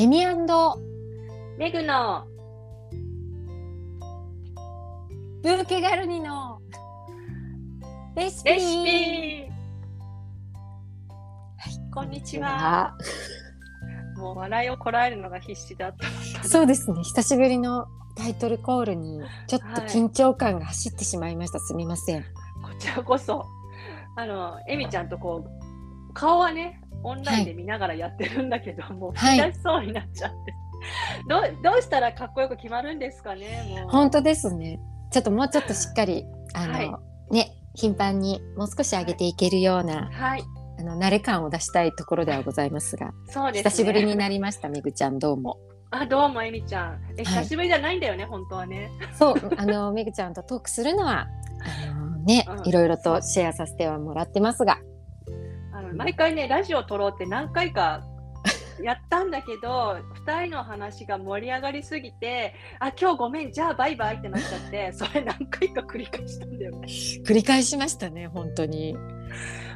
エミメグの。ブーケガルニの。レシピ。レシピ。こんにちは。もう笑いをこらえるのが必死だった。そうですね。久しぶりのタイトルコールにちょっと緊張感が走ってしまいました、すみません。こちらこそ。あの、エミちゃんとこう、顔はね、オンラインで見ながらやってるんだけど、もうはい吹き出しそうになっちゃって。どうどうしたらかっこよく決まるんですかね、もう。本当ですねちょっともうちょっとしっかりあの、はいね頻繁にもう少し上げていけるような、はい、あの慣れ感を出したいところではございますがそうです、ね。久しぶりになりましためぐちゃんどうもあ、どうも、エミちゃん。え、はい久しぶりじゃないんだよね、本当はね。そうあのめぐちゃんとトークするのはあのね、うんいろいろとシェアさせてはもらってますが毎回ね、ラジオ撮ろうって何回か やったんだけど、2人の話が盛り上がりすぎて、あ、今日ごめん、じゃあバイバイってなっちゃって、それ何回か繰り返したんだよね。繰り返しましたね本当に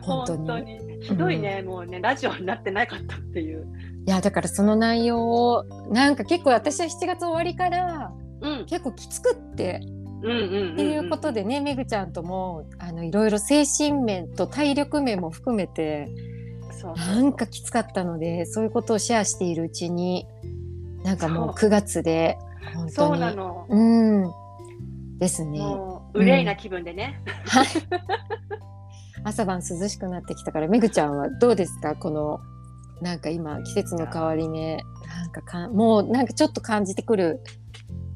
本当にひどいね、もうね、ラジオになってなかったっていう。いやだからその内容をなんか結構私は7月終わりからうん、結構きつくってうん、うん、うん。っていうことでね、めぐちゃんともあのいろいろ精神面と体力面も含めてそうなんかきつかったのでそういうことをシェアしているうちになんかもうそ9月で本当そうになの。うん。ですね。もう、憂いな気分でね。はい。朝晩涼しくなってきたからめぐちゃんはどうですか？このなんか今季節の変わり目。なんかかもうなんかちょっと感じてくる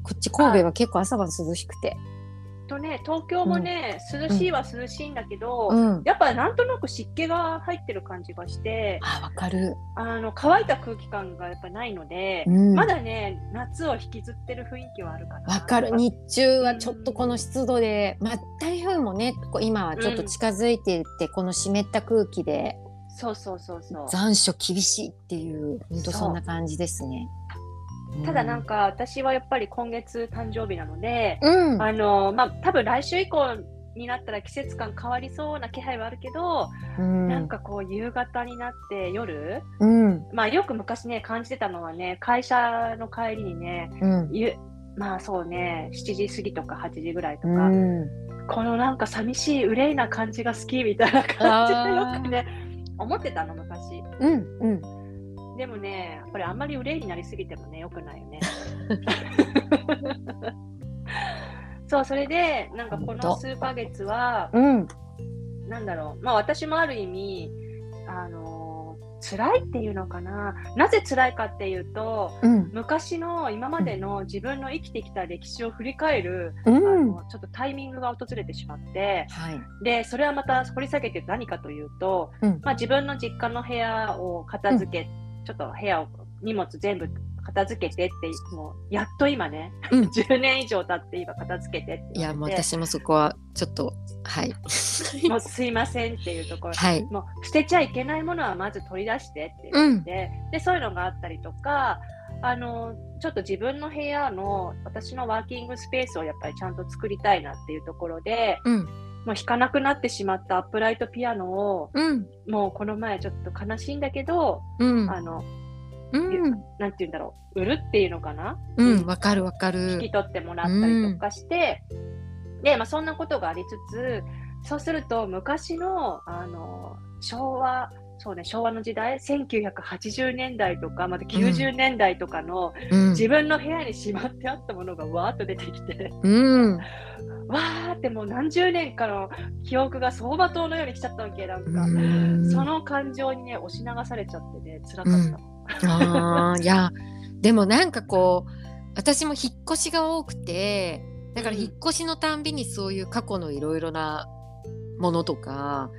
こっち神戸は結構朝晩涼しくて。とね、東京もね、涼しいは涼しいんだけど、うん。やっぱなんとなく湿気が入ってる感じがして、あわかる、あの乾いた空気感がやっぱないので、うん、まだね、夏を引きずってる雰囲気はあるかな。わかる。日中はちょっとこの湿度で、まあ、台風もね今はちょっと近づいていって、この湿った空気でそうそうそうそう。残暑厳しいっていう本当そんな感じですね。ただなんか私はやっぱり今月誕生日なので、うん、あのまあ多分来週以降になったら季節感変わりそうな気配はあるけど、うん、なんかこう夕方になって夜、うん。まあよく昔ね感じてたのはね会社の帰りにねうん。ゆまあそうね7時過ぎとか8時ぐらいとか、うん。このなんか寂しい憂いな感じが好きみたいな感じでよくね思ってたの昔。うんうんでもねやっぱりあんまり憂いになりすぎてもねよくないよね。そうそれでなんかこの数ヶ月はうん。なんだろう。まあ私もある意味あの辛いっていうのかな。なぜ辛いかっていうとうん。昔の今までの自分の生きてきた歴史を振り返る、あうん。のちょっとタイミングが訪れてしまってはい。でそれはまた掘り下げて何かというと、うん。まあ、自分の実家の部屋を片付け、ちょっと部屋を荷物全部片付けてってもうやっと今ね、うん。10年以上経って今片付けてっていやもう私もそこはちょっとはい。もうすいませんっていうところ。はい。もう捨てちゃいけないものはまず取り出してって言って、でそういうのがあったりとかあのちょっと自分の部屋の私のワーキングスペースをやっぱりちゃんと作りたいなっていうところでうんもう弾かなくなってしまったアップライトピアノをうん。もうこの前ちょっと悲しいんだけど、うん。あのうん。なんて言うんだろう？売るっていうのかな？うんわかるわか引るき取ってもらったりとかして、で、まあ、そんなことがありつつそうすると昔のあの昭和そうね昭和の時代1980年代とかまた90年代とかの、うん。自分の部屋にしまってあったものがわーっと出てきて。うん。わーってもう何十年かの記憶が走馬灯のように来ちゃったわけなんか、うん。その感情にね押し流されちゃってね辛かった。あーいやでもなんかこう私も引っ越しが多くてだからうん。引っ越しのたんびにそういう過去のいろいろなものとか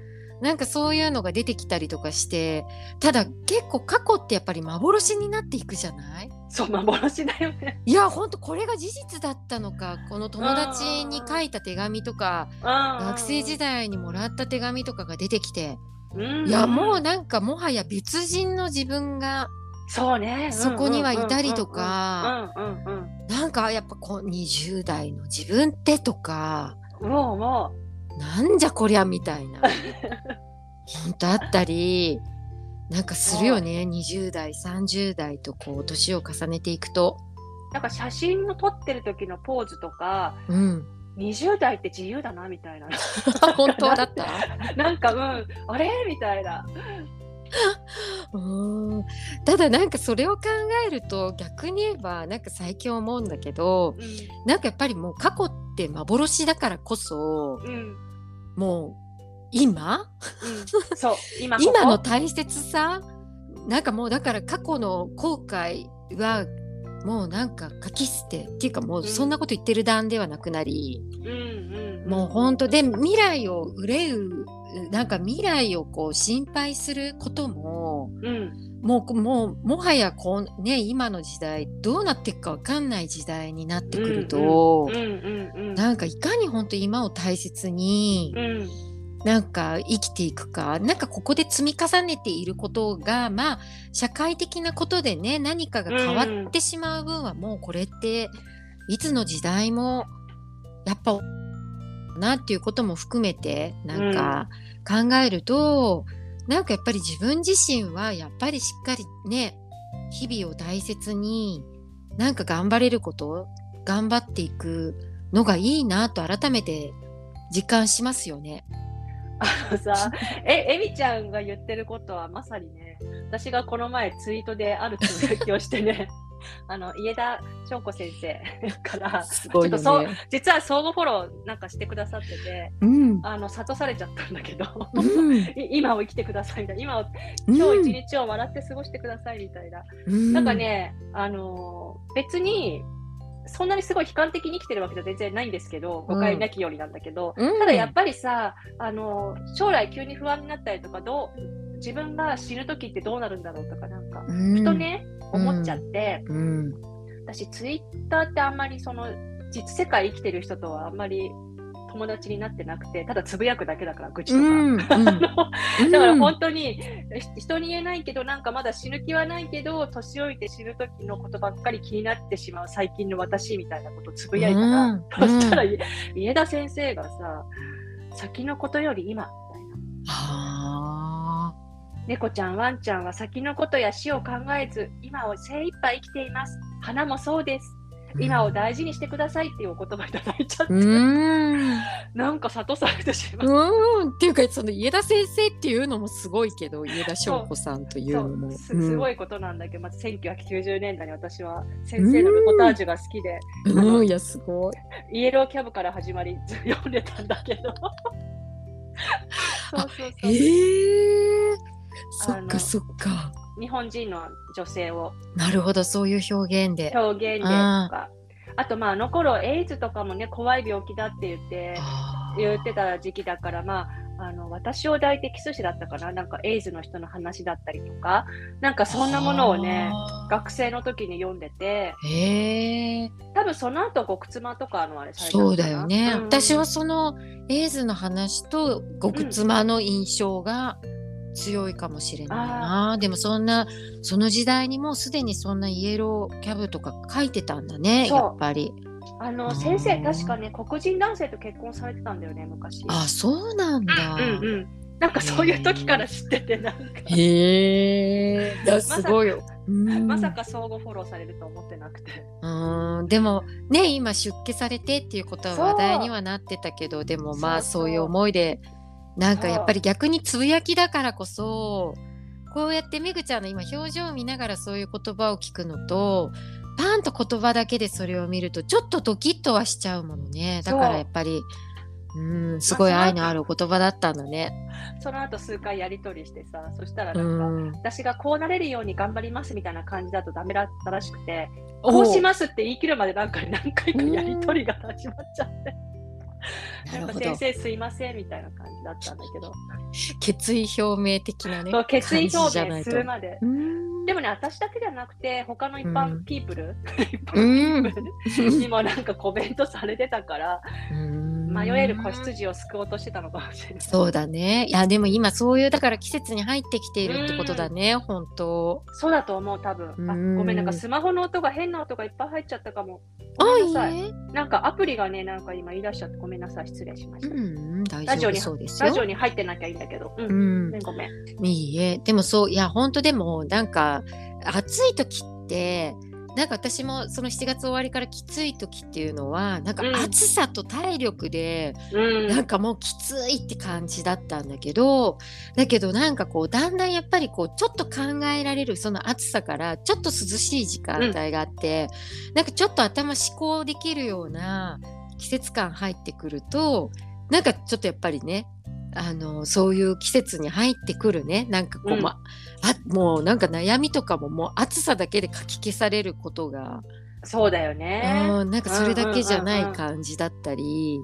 なんかそういうのが出てきたりとかしてただ結構過去ってやっぱり幻になっていくじゃない？そう幻だよね。いやほんとこれが事実だったのか。この友達に書いた手紙とか学生時代にもらった手紙とかが出てきて。うん。いやもうなんかもはや別人の自分がそうね。そこにはいたりとか。なんかやっぱこう20代の自分ってとか。うん。もう。もなんじゃこりゃみたいな。本当あったりなんかするよね。20代30代とこう年を重ねていくと。なんか写真を撮ってる時のポーズとか、うん、20代って自由だなみたいな。本当だった？なんか、うん、あれ？みたいな。うん。ただなんかそれを考えると逆に言えばなんか最近思うんだけどうん、なんかやっぱりもう過去って幻だからこそうん、もう今？うん、そう、今今の大切さ？なんかもうだから過去の後悔はもうなんか書き捨てっていうかもうそんなこと言ってる段ではなくなり、うん、うん、もう本当で未来を憂うなんか未来をこう心配することもうん、もうもうもはやこう、ね、今の時代どうなっていくか分かんない時代になってくると、なんかいかに本当今を大切に、うん、なんか生きていくかなんかここで積み重ねていることがまあ社会的なことでね何かが変わってしまう分はもうこれっていつの時代もやっぱなっていうことも含めてなんか考えると、なんかやっぱり自分自身はやっぱりしっかりね日々を大切になんか頑張れること頑張っていくのがいいなと改めて実感しますよね。あのさ、え、えみちゃんが言ってることはまさにね、私がこの前ツイートであるつぶやきをしてね、あの、家田翔子先生 から、すごいよちょっとね。実は相互フォローなんかしてくださってて、うん。あの、諭されちゃったんだけど、うん。い今を生きてくださいみたいな、今を、うん今日一日を笑って過ごしてくださいみたいな。うんなんか。ね、あのー別に、そんなにすごい悲観的に生きてるわけじゃ全然ないんですけど、誤解なきようになんだけど、うんただやっぱりさ、あのー将来急に不安になったりとか、どう自分が死ぬ時ってどうなるんだろうとか、なんか、うんふと。ね、うん思っちゃって、うん。私、ツイッターってあんまりその、実世界生きてる人とはあんまり友達になってなくて、ただつぶやくだけだから、愚痴とか。うん。あのだからうん本当にひ人に言えないけどなんかまだ死ぬ気はないけど年老いて死ぬ時のことばっかり気になってしまう最近の私みたいなことをつぶやいたら、うん そしたら、い家田先生がさ先のことより今みたいなはあ。猫ちゃんワンちゃんは先のことや死を考えず今を精一杯生きています花もそうです今を大事にしてくださいっていうお言葉いただいちゃって、うん。なんか諭されてしまう。うん。っていうか、その家田先生っていうのもすごいけど、家田翔子さんというそのも。うすすごい。いことなんだけど、まず1990年代に私は先生のルポタージュが好きで、うん、いや、すごい。イエローキャブから始まりず読んでたんだけど。そうそうそう。ええそっかそっか。日本人の女性を。なるほど、そういう表現で。表現でとか、あとまああの頃エイズとかもね怖い病気だって言って言ってた時期だからまああの私を抱いてキス師だったかな？なんかエイズの人の話だったりとか。なんかそんなものをね学生の時に読んでて。多分その後極妻とかのあれされたのそうだよね。うん。私はそのエイズの話と極妻の印象が強いかもしれないな。でもそんなその時代にもうすでにそんなイエローキャブとか書いてたんだね。そうやっぱり。あの先生確かね黒人男性と結婚されてたんだよね昔あ、そうなんだ。うんうんなんかそういう時から知っててなんかへえ。だすごいよ。うんまさか相互フォローされると思ってなくてうんでもね今出家されてっていうことはそう話題にはなってたけどでもまあそうそうそういう思いでなんかやっぱり逆につぶやきだからこそこうやってめぐちゃんの今表情を見ながらそういう言葉を聞くのとパンと言葉だけでそれを見るとちょっとドキッとはしちゃうものね。だからやっぱりうんすごい愛のあるお言葉だったんだね。その後数回やり取りしてさそしたらうなんか、ん、私がこうなれるように頑張りますみたいな感じだとダメだったらしくておこうしますって言い切るまでなんか何回かやり取りが始まっちゃって なんか先生すいませんみたいな感じだったんだけど、決意表明的なね決意表明するまで。うん。でもね私だけじゃなくて他の一う般ん。ピープル、一う般ん。ピープルにもなんかコメントされてたから、うん迷える子羊を救おうとしてたのかもしれない。そうだね。いや、でも今そういう、だから季節に入ってきているってことだね、本当。そうだと思う、多分。ごめん、なんかスマホの音が変な音がいっぱい入っちゃったかも。あい。い。なんかアプリがね、なんか今言い出しちゃってごめんなさい、失礼しました。うん、大丈夫そうですよ。ラジオに入ってなきゃいいんだけど。うん。うんごめん、ごめん。いいえ。でもそう、いや、本当でも、なんか、暑い時って、なんか私もその7月終わりからきつい時っていうのはなんかうん暑さと体力でうん。なんかもうきついって感じだったんだけどだけどなんかこうだんだんやっぱりこうちょっと考えられるその暑さからちょっと涼しい時間帯があって、なんかちょっと頭思考できるような季節感入ってくるとなんかちょっとやっぱりねあのそういう季節に入ってくるねなんかこう、うんまあもうなんか悩みとかももう暑さだけでかき消されることがそうだよね。うん、なんかそれだけじゃないうんうんうんうん感じだったり、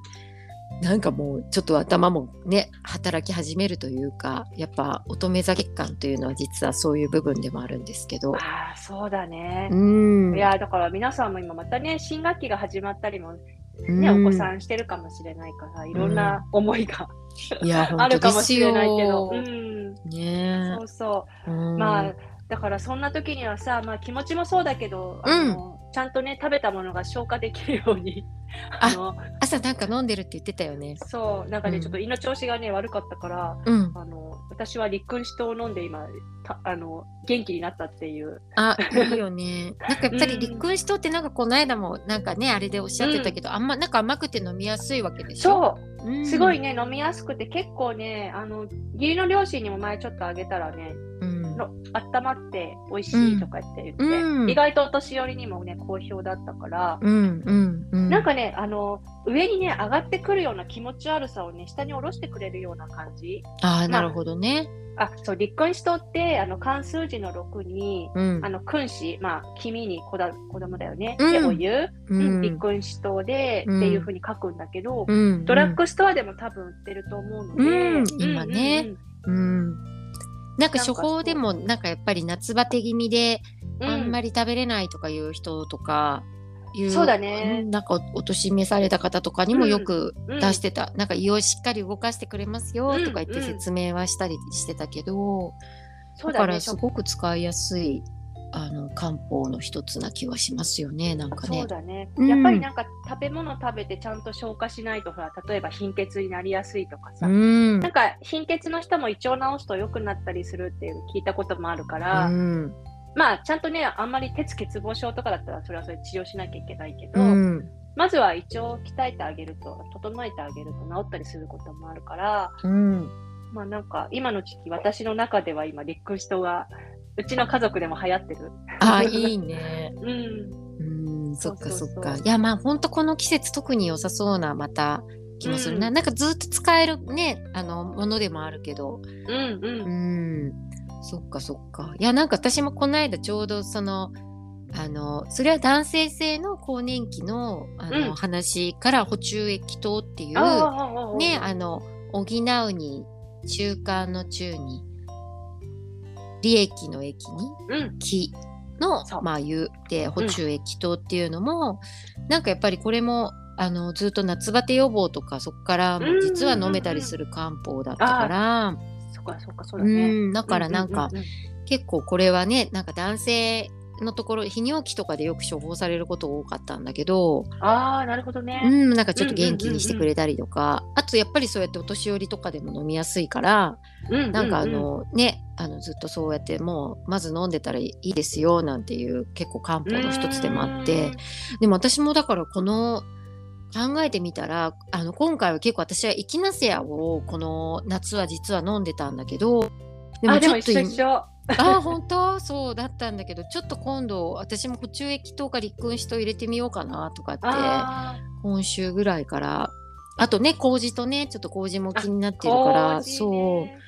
なんかもうちょっと頭もね働き始めるというかやっぱ乙女座月間というのは実はそういう部分でもあるんですけど。ああ、そうだねう。んいや、だから皆さんも今またね、新学期が始まったりもうんね、お子さんしてるかもしれないから、いろんな思いがいや あるかもしれないけど。よう。ん。ねそうそう。うんまあ、だからそんな時にはさ、まあ気持ちもそうだけど、うんあのちゃんとね、食べたものが消化できるように、あの、朝なんか飲んでるって言ってたよね。そう、なんかね、うんちょっと胃の調子がね、悪かったから、うん。あの、私は立君子糖を飲んで今、たあの、元気になったっていう。あいいよね。なんかやっぱりうん立君子糖ってなんかこの間もなんかねあれでおっしゃってたけど、あんまなんか甘くて飲みやすいわけでしょ？そう、うんすごい。ね、飲みやすくて、結構ね、あの、義理の両親にも前ちょっとあげたらね、温まって美味しいとか言って言って、うん意外とお年寄りにもね、好評だったから、うんうんうん。なんかね、あの、上にね、上がってくるような気持ち悪さをね、下に下ろしてくれるような感じ。ああなるほどね。あ、そう、立君子糖って、あの、漢数字の6に、うんあの、君子、まあ、君に子だ子供だよね。うんで、お湯、ううんん立君子糖で、うんっていうふうに書くんだけど、うんドラッグストアでも多分売ってると思うので、うん今ねうんうん。なんか処方でもなんかやっぱり夏バテ気味でうん。うん、あんまり食べれないとかいう人とかいう、そうだね。んなんかおお年召された方とかにもよくうん。出してた、なんか胃をしっかり動かしてくれますようんとか言ってうん。説明はしたりしてたけど、そうだね。だからすごく使いやすいあの漢方の一つな気はしますよねなんかね。そう。だね、うん。やっぱりなんか食べ物食べてちゃんと消化しないとほら例えば貧血になりやすいとかさ、うん。なんか貧血の人も胃腸治すと良くなったりするっていう聞いたこともあるから、うん。まあちゃんとねあんまり鉄欠乏症とかだったらそれはそれ治療しなきゃいけないけど、うん。まずは胃腸を鍛えてあげると整えてあげると治ったりすることもあるからうん。まあなんか今の時期私の中では今立君子糖がうちの家族でも流行ってる。あいいね。うんうん、そっかそっか。いや、まあ、本当この季節特に良さそうな、また気もするな。うんなんかずっと使えるね、あの、ものでもあるけど。うんうんうん、そっかそっか。いや、なんか私もこの間ちょうどその、あの、それは男性性の更年期のあの、うん話から補充液糖っていう、ね、あの、補うに、中間の中に、利益の益に、うん。木のまあ言うて補充液糖っていうのも、なんかやっぱりこれもあのずっと夏バテ予防とかそこからも実は飲めたりする漢方だったから、そっかそっかそううだだからなんかううう結構これはねなんか男性のところ泌尿器とかでよく処方されること多かったんだけど、ああなるほどうね。ん、なんかちょっと元気にしてくれたりとか、あとやっぱりそうやってお年寄りとかでも飲みやすいから、うんなんかあううのねあのずっとそうやってもうまず飲んでたらいいですよなんていう結構漢方の一つでもあって。でも私もだからこの考えてみたらあの今回は結構私はエキナセアをこの夏は実は飲んでたんだけどでもちょっと今一緒一緒。あ本当？そうだったんだけどちょっと今度私も補充液とか立君子と入れてみようかなとかってあ今週ぐらいから。あとね麹とねちょっと麹も気になってーるからそう。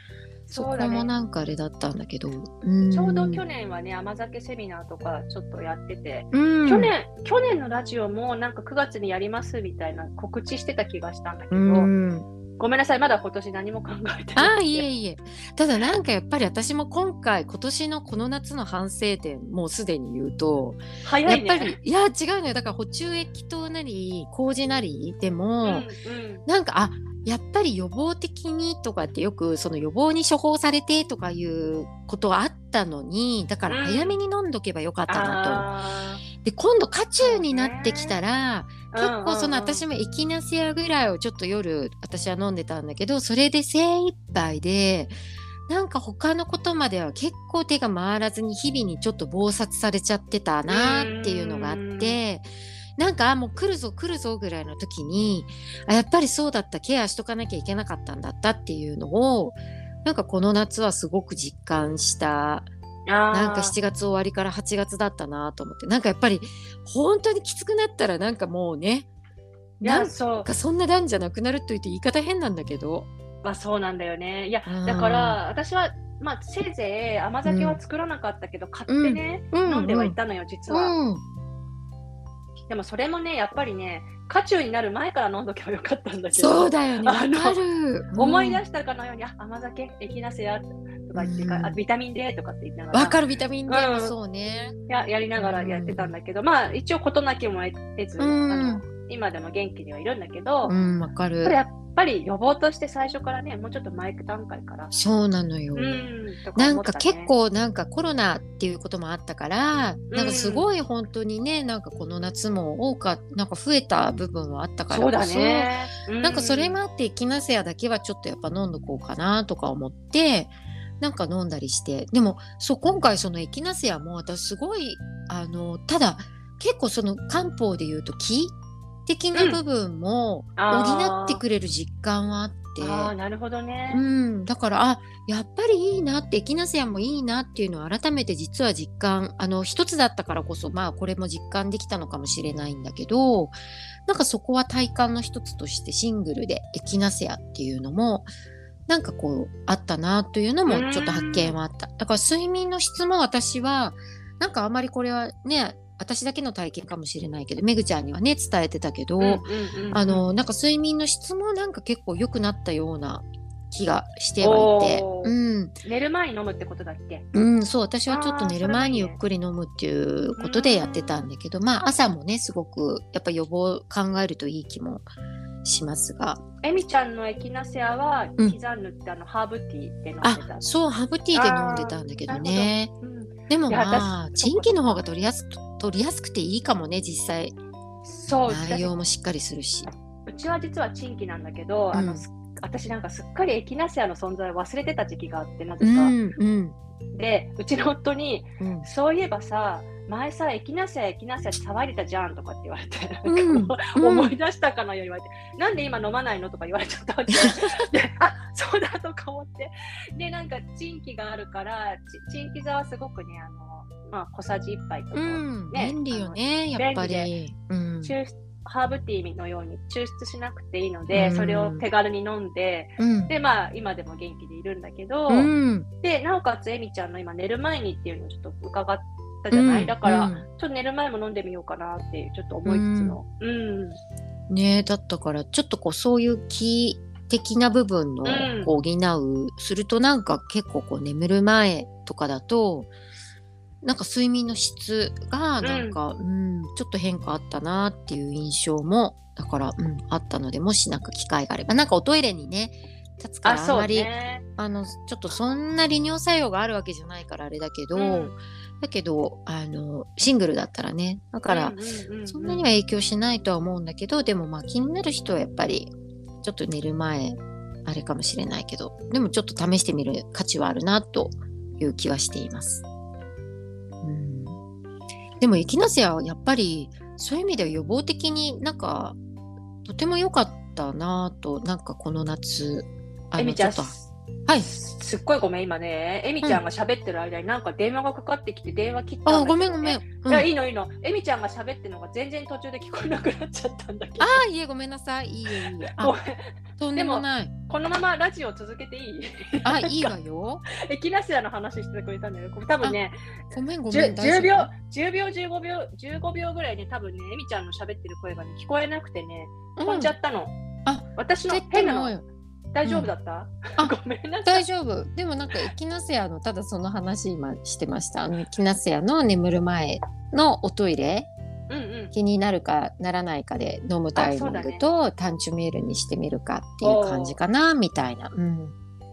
そこも。なんかあれだったんだけど、うんちょうど去年はね甘酒セミナーとかちょっとやってて、うん、去年去年のラジオもなんか9月にやりますみたいな告知してた気がしたんだけど、うん、ごめんなさい、まだ今年何も考えてああ、ない。いえいえ。ただなんかやっぱり私も今回、今年のこの夏の反省点、もうすでに言うと、早いね。やっぱり、いや、違うのよ。だから補充液糖なり、麹なりでも、うんうん、なんか、あ、やっぱり予防的にとかってよくその予防に処方されてとかいうことはあったのにだから早めに飲んどけばよかったなあと。で今度渦中になってきたら、ー結構その私もエキナセアぐらいをちょっと夜私は飲んでたんだけどそれで精一杯でなんか他のことまでは結構手が回らずに日々にちょっと忙殺されちゃってたなっていうのがあってなんかあもう来るぞ来るぞぐらいの時にあやっぱりそうだったケアしとかなきゃいけなかったんだったっていうのをなんかこの夏はすごく実感したなんか7月終わりから8月だったなと思って。なんかやっぱり本当にきつくなったらなんかもうねなん。かそんな段じゃなくなると言って言い方変なんだけど。まあ、そうなんだよね。いや、うんだから、私は、まあ、せいぜい甘酒は作らなかったけど、買ってね、うん。飲んではいたのよ、実は。うんでも、それもね、やっぱりね、渦中になる前から飲んどけばよかったんだけど。そうだよねわかる。思い出ししたかのように、あ、甘酒、エキナセアとか言ってか、うん。あビタミン D とかって言いながら。わかるビタミン D もうん。そうね。ややりながらやってたんだけど、まあ一応事なきも得ず、うん。あの今でも元気にはいるんだけど、うんわかる。やっぱり予防として最初からねもうちょっと前段階から、そうなのよ。うんとかなんか結構なんかコロナっていうこともあったから、なんかすごい本当にねなんかこの夏も多かなんか増えた部分はあったからそうだこそね、うなんかそれもあってエキナセアだけはちょっとやっぱ飲んどこうかなとか思ってなんか飲んだりして。でもそう今回そのエキナセアも私すごいあのただ結構その漢方で言うと気的な部分も補ってくれる実感はあって。ああなるほどね、うん、だからあやっぱりいいなってエキナセアもいいなっていうのを改めて実は実感あの一つだったからこそまあこれも実感できたのかもしれないんだけどなんかそこは体感の一つとしてシングルでエキナセアっていうのもなんかこうあったなというのもちょっと発見はあった。だから睡眠の質も私はなんかあまりこれはね私だけの体験かもしれないけどめぐちゃんにはね伝えてたけど、うんうんうんうん。あのなんか睡眠の質もなんか結構良くなったような気がしてはいてうん、寝る前に飲むってことだっけ？うん、そう私はちょっと寝る前にゆっくり飲むっていうことでやってたんだけど、まあ朝もねすごくやっぱ予防考えるといい気もしますが、エミちゃんのエキナセアはうん。刻んぬってあのハーブティーで飲んであた、そうハーブティーで飲んでたんだけどね。うん。でもまあ私チンキの方が取りやす取りやすくていいかもね実際。そう内容もしっかりするし。うちは実はチンキなんだけど、あうん。のす私なんかすっかりエキナセアの存在を忘れてた時期があってなぜか、うんうん。でうちの夫にうん。そういえばさ前さエキナセアエキナセアって騒いでたじゃんとかって言われて、うん。思い出したかのように言われて、なんで今飲まないのとか言われちゃったわけで あそうだとか思って。でなんかチンキがあるからチチンキ座はすごくねあの、まあ、小さじ1杯とか、うん、ね便利よねやっぱ便り。うん。抽出ハーブティーのように抽出しなくていいので、うん。それを手軽に飲んでうん。でまあ今でも元気でいるんだけど、うん。でなおかつエミちゃんの今寝る前にっていうのをちょっと伺ったじゃない、うん。だから、うん。ちょっと寝る前も飲んでみようかなっていうちょっと思いつつの。うん、ねだったからちょっとこうそういう気的な部分の補う、するとなんか結構こう眠る前とかだとなんか睡眠の質がなんか、うんちょっと変化あったなっていう印象もだから、うん、あったのでもしなんか機会があればなんかおトイレにね立つからあんまりねあのちょっとそんな利尿作用があるわけじゃないからあれだけど、うん。だけどあのシングルだったらねだから、うんうんうんうん。そんなには影響しないとは思うんだけどでもまあ気になる人はやっぱりちょっと寝る前あれかもしれないけどでもちょっと試してみる価値はあるなという気はしています。うん、でもエキナセアはやっぱりそういう意味では予防的になんかとても良かったなとなんかこの夏あのちょっとはい。すっごいごめん今ね。エミちゃんが喋ってる間になんか電話がかかってきて電話切ったんだあけど、ね、ごめんごめん、うん。いやいいのいいの。エミちゃんが喋ってるのが全然途中で聞こえなくなっちゃったんだけど。あーいえごめんなさい。いいえいいえ。あごめんとんでもない。このままラジオ続けていい？あいいわよ。エキナセアの話してくれたんだよ。多分ね、ごめんごめん大10秒丈、10秒、15秒、15秒ぐらいね、多分ね、エミちゃんの喋ってる声がね、聞こえなくてね、夫飛んじゃったの。あ私の変なの大丈夫だった、あごめんなさい。大丈夫。でもなんかエキナセアの。ただその話今してました。あのエキナセアの眠る前のおトイレ。うんうん。気になるかならないかで飲むタイミングと単純メールにしてみるかっていう感じかなみたいな、うん、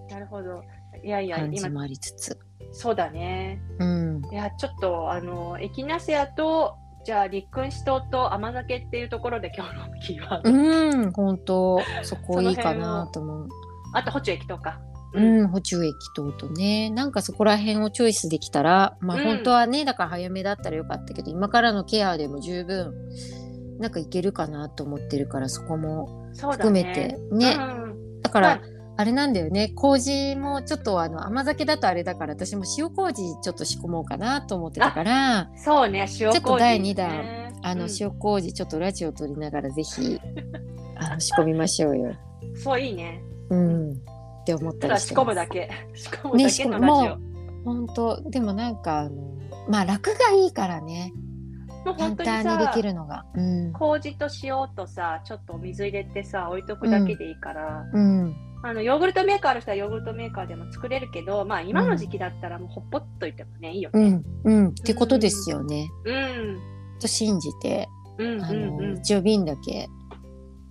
なるほど。いやいや、今、感じもありつつ、そうだね。うん、いや、ちょっと、あの、エキナセアと、じゃあ、立君子島と甘酒っていうところで今日のキーワード。うん、本当そこいいかなと思う。あと、ホチュ駅とか。うん、補充液等とねなんかそこら辺をチョイスできたらまあうん本当はね、だから早めだったらよかったけど今からのケアでも十分なんかいけるかなと思ってるからそこも含めね。てねうんだから、はいあれなんだよね麹もちょっとあの甘酒だとあれだから私も塩麹ちょっと仕込もうかなと思ってたからそうね、塩麹、ね。ちょっと第二弾あのうん塩麹ちょっとラジオ撮りながらぜひ あの仕込みましょうよ。そういいね。うんって思ったりしてます込むだけ。仕込むだけのラジオ。ね本当でもなんかあのまあ楽がいいからね簡単にでさきるのが。うん麹と塩とさ、ちょっとお水入れてさ、置いとくだけでいいから、うんあのヨーグルトメーカーある人はヨーグルトメーカーでも作れるけど、まあ今の時期だったらもうほっぽっといてもね、いいよね。うんうんってことですよね。うん。と信じてうんあの、うんうん。一応瓶だけ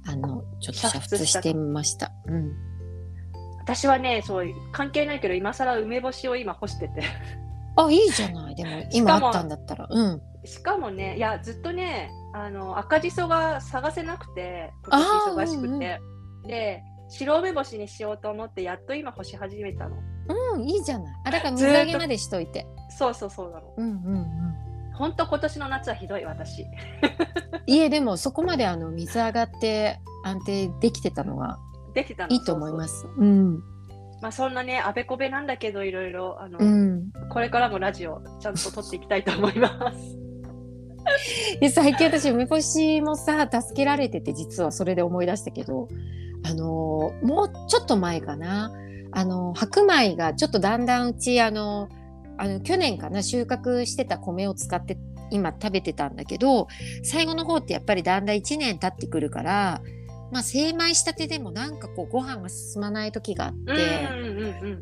あのちょっと煮煮沸してみました。うん。私はね、そう、関係ないけど、今更梅干しを今干してて。あいいじゃないでも 今あったんだったら。うん。しかもね、いや、ずっとね、あの赤じそが探せなくて、年忙しくて。で、白梅干しにしようと思って、やっと今干し始めたの。うんいいじゃない。あだから水揚げまでしといて。そうそうそうなの。うんうんうん。本当今年の夏はひどい、私。いえでもそこまであの水上がって安定できてたのができたの。いいと思いまそうそうす。うんまあそんなね、あべこべなんだけど、いろいろ、あの、うん。これからもラジオちゃんと撮っていきたいと思います。で最近私梅干しもさ助けられてて実はそれで思い出したけどあのーもうちょっと前かなあのー白米がちょっとだんだんうちあのあの去年かな収穫してた米を使って今食べてたんだけど最後の方ってやっぱりだんだん1年経ってくるからまあ精米したてでもなんかこうご飯が進まない時があって。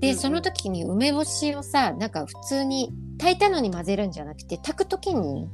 でその時に梅干しをさなんか普通に炊いたのに混ぜるんじゃなくて炊く時に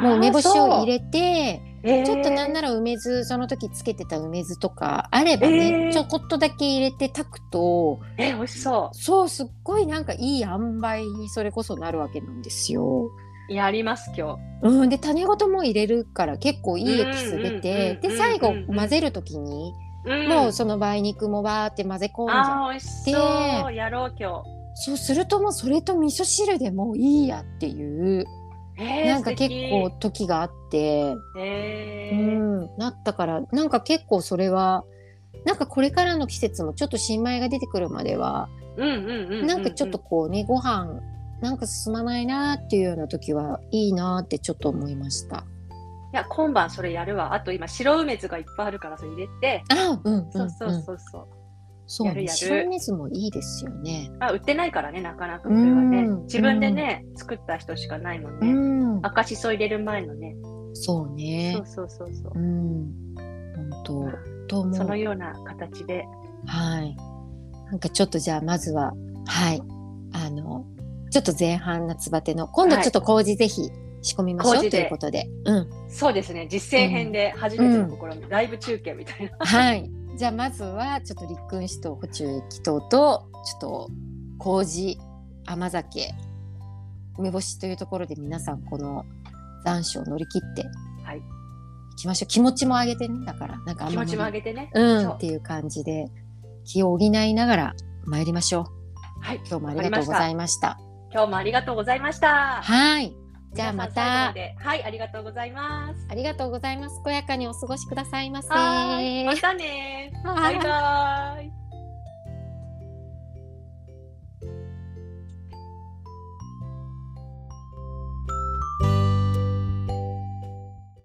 もう梅干しを入れてれちょっとなんなら梅酢その時つけてた梅酢とかあればね、えー。ちょこっとだけ入れて炊くとえ美味しそそうすっごいなんかいい塩梅にそれこそなるわけなんですよ。うやります今日。うん、で種ごとも入れるから結構いいエキス出てで最後混ぜる時にうん。もうその梅肉もバーって混ぜ込んじゃうあー美味しそう。やろう今そうするともうそれと味噌汁でもういいやっていう。日えーなんか結構素時があって。うー。ん、なったからなんか結構それはなんかこれからの季節もちょっと新米が出てくるまでは、うんうんうんうんなんかちょっとこうねご飯なんか進まないなっていうような時はいいなってちょっと思いました。いや今晩それやるわ。あと今白梅酢がいっぱいあるからそれ入れて。あうんうん、そうそううんそうそうそうね。やるやる。白水もいいですよね。あ売ってないからねなかなかこれはね。うん。自分でね作った人しかないもんうねん、赤しそ入れる前のね。そうね。そう。そうそうそう。うん、本当。と思う。そのような形で。はい。なんかちょっとじゃあまずははい。あのちょっと前半夏バテの今度ちょっと麹ぜひ仕込みましょう、ということで、うん。そうですね。実践編で初めての試み、ライブ中継みたいな。はい。じゃあまずはちょっと立君子と補充液等とちょっと麹甘酒梅干しというところで皆さんこの残暑を乗り切ってはい。いきましょう。気持ちも上げてねだから。なんかあんまり。気持ちも上げてね、うんっていう感じで気を補いながら参りましょう。はい今日もありがとうございました。今日もありがとうございました。はい。じゃあまた。で。はいありがとうございます。ありがとうございます。健やかにお過ごしくださいませ。またね。はバイバイ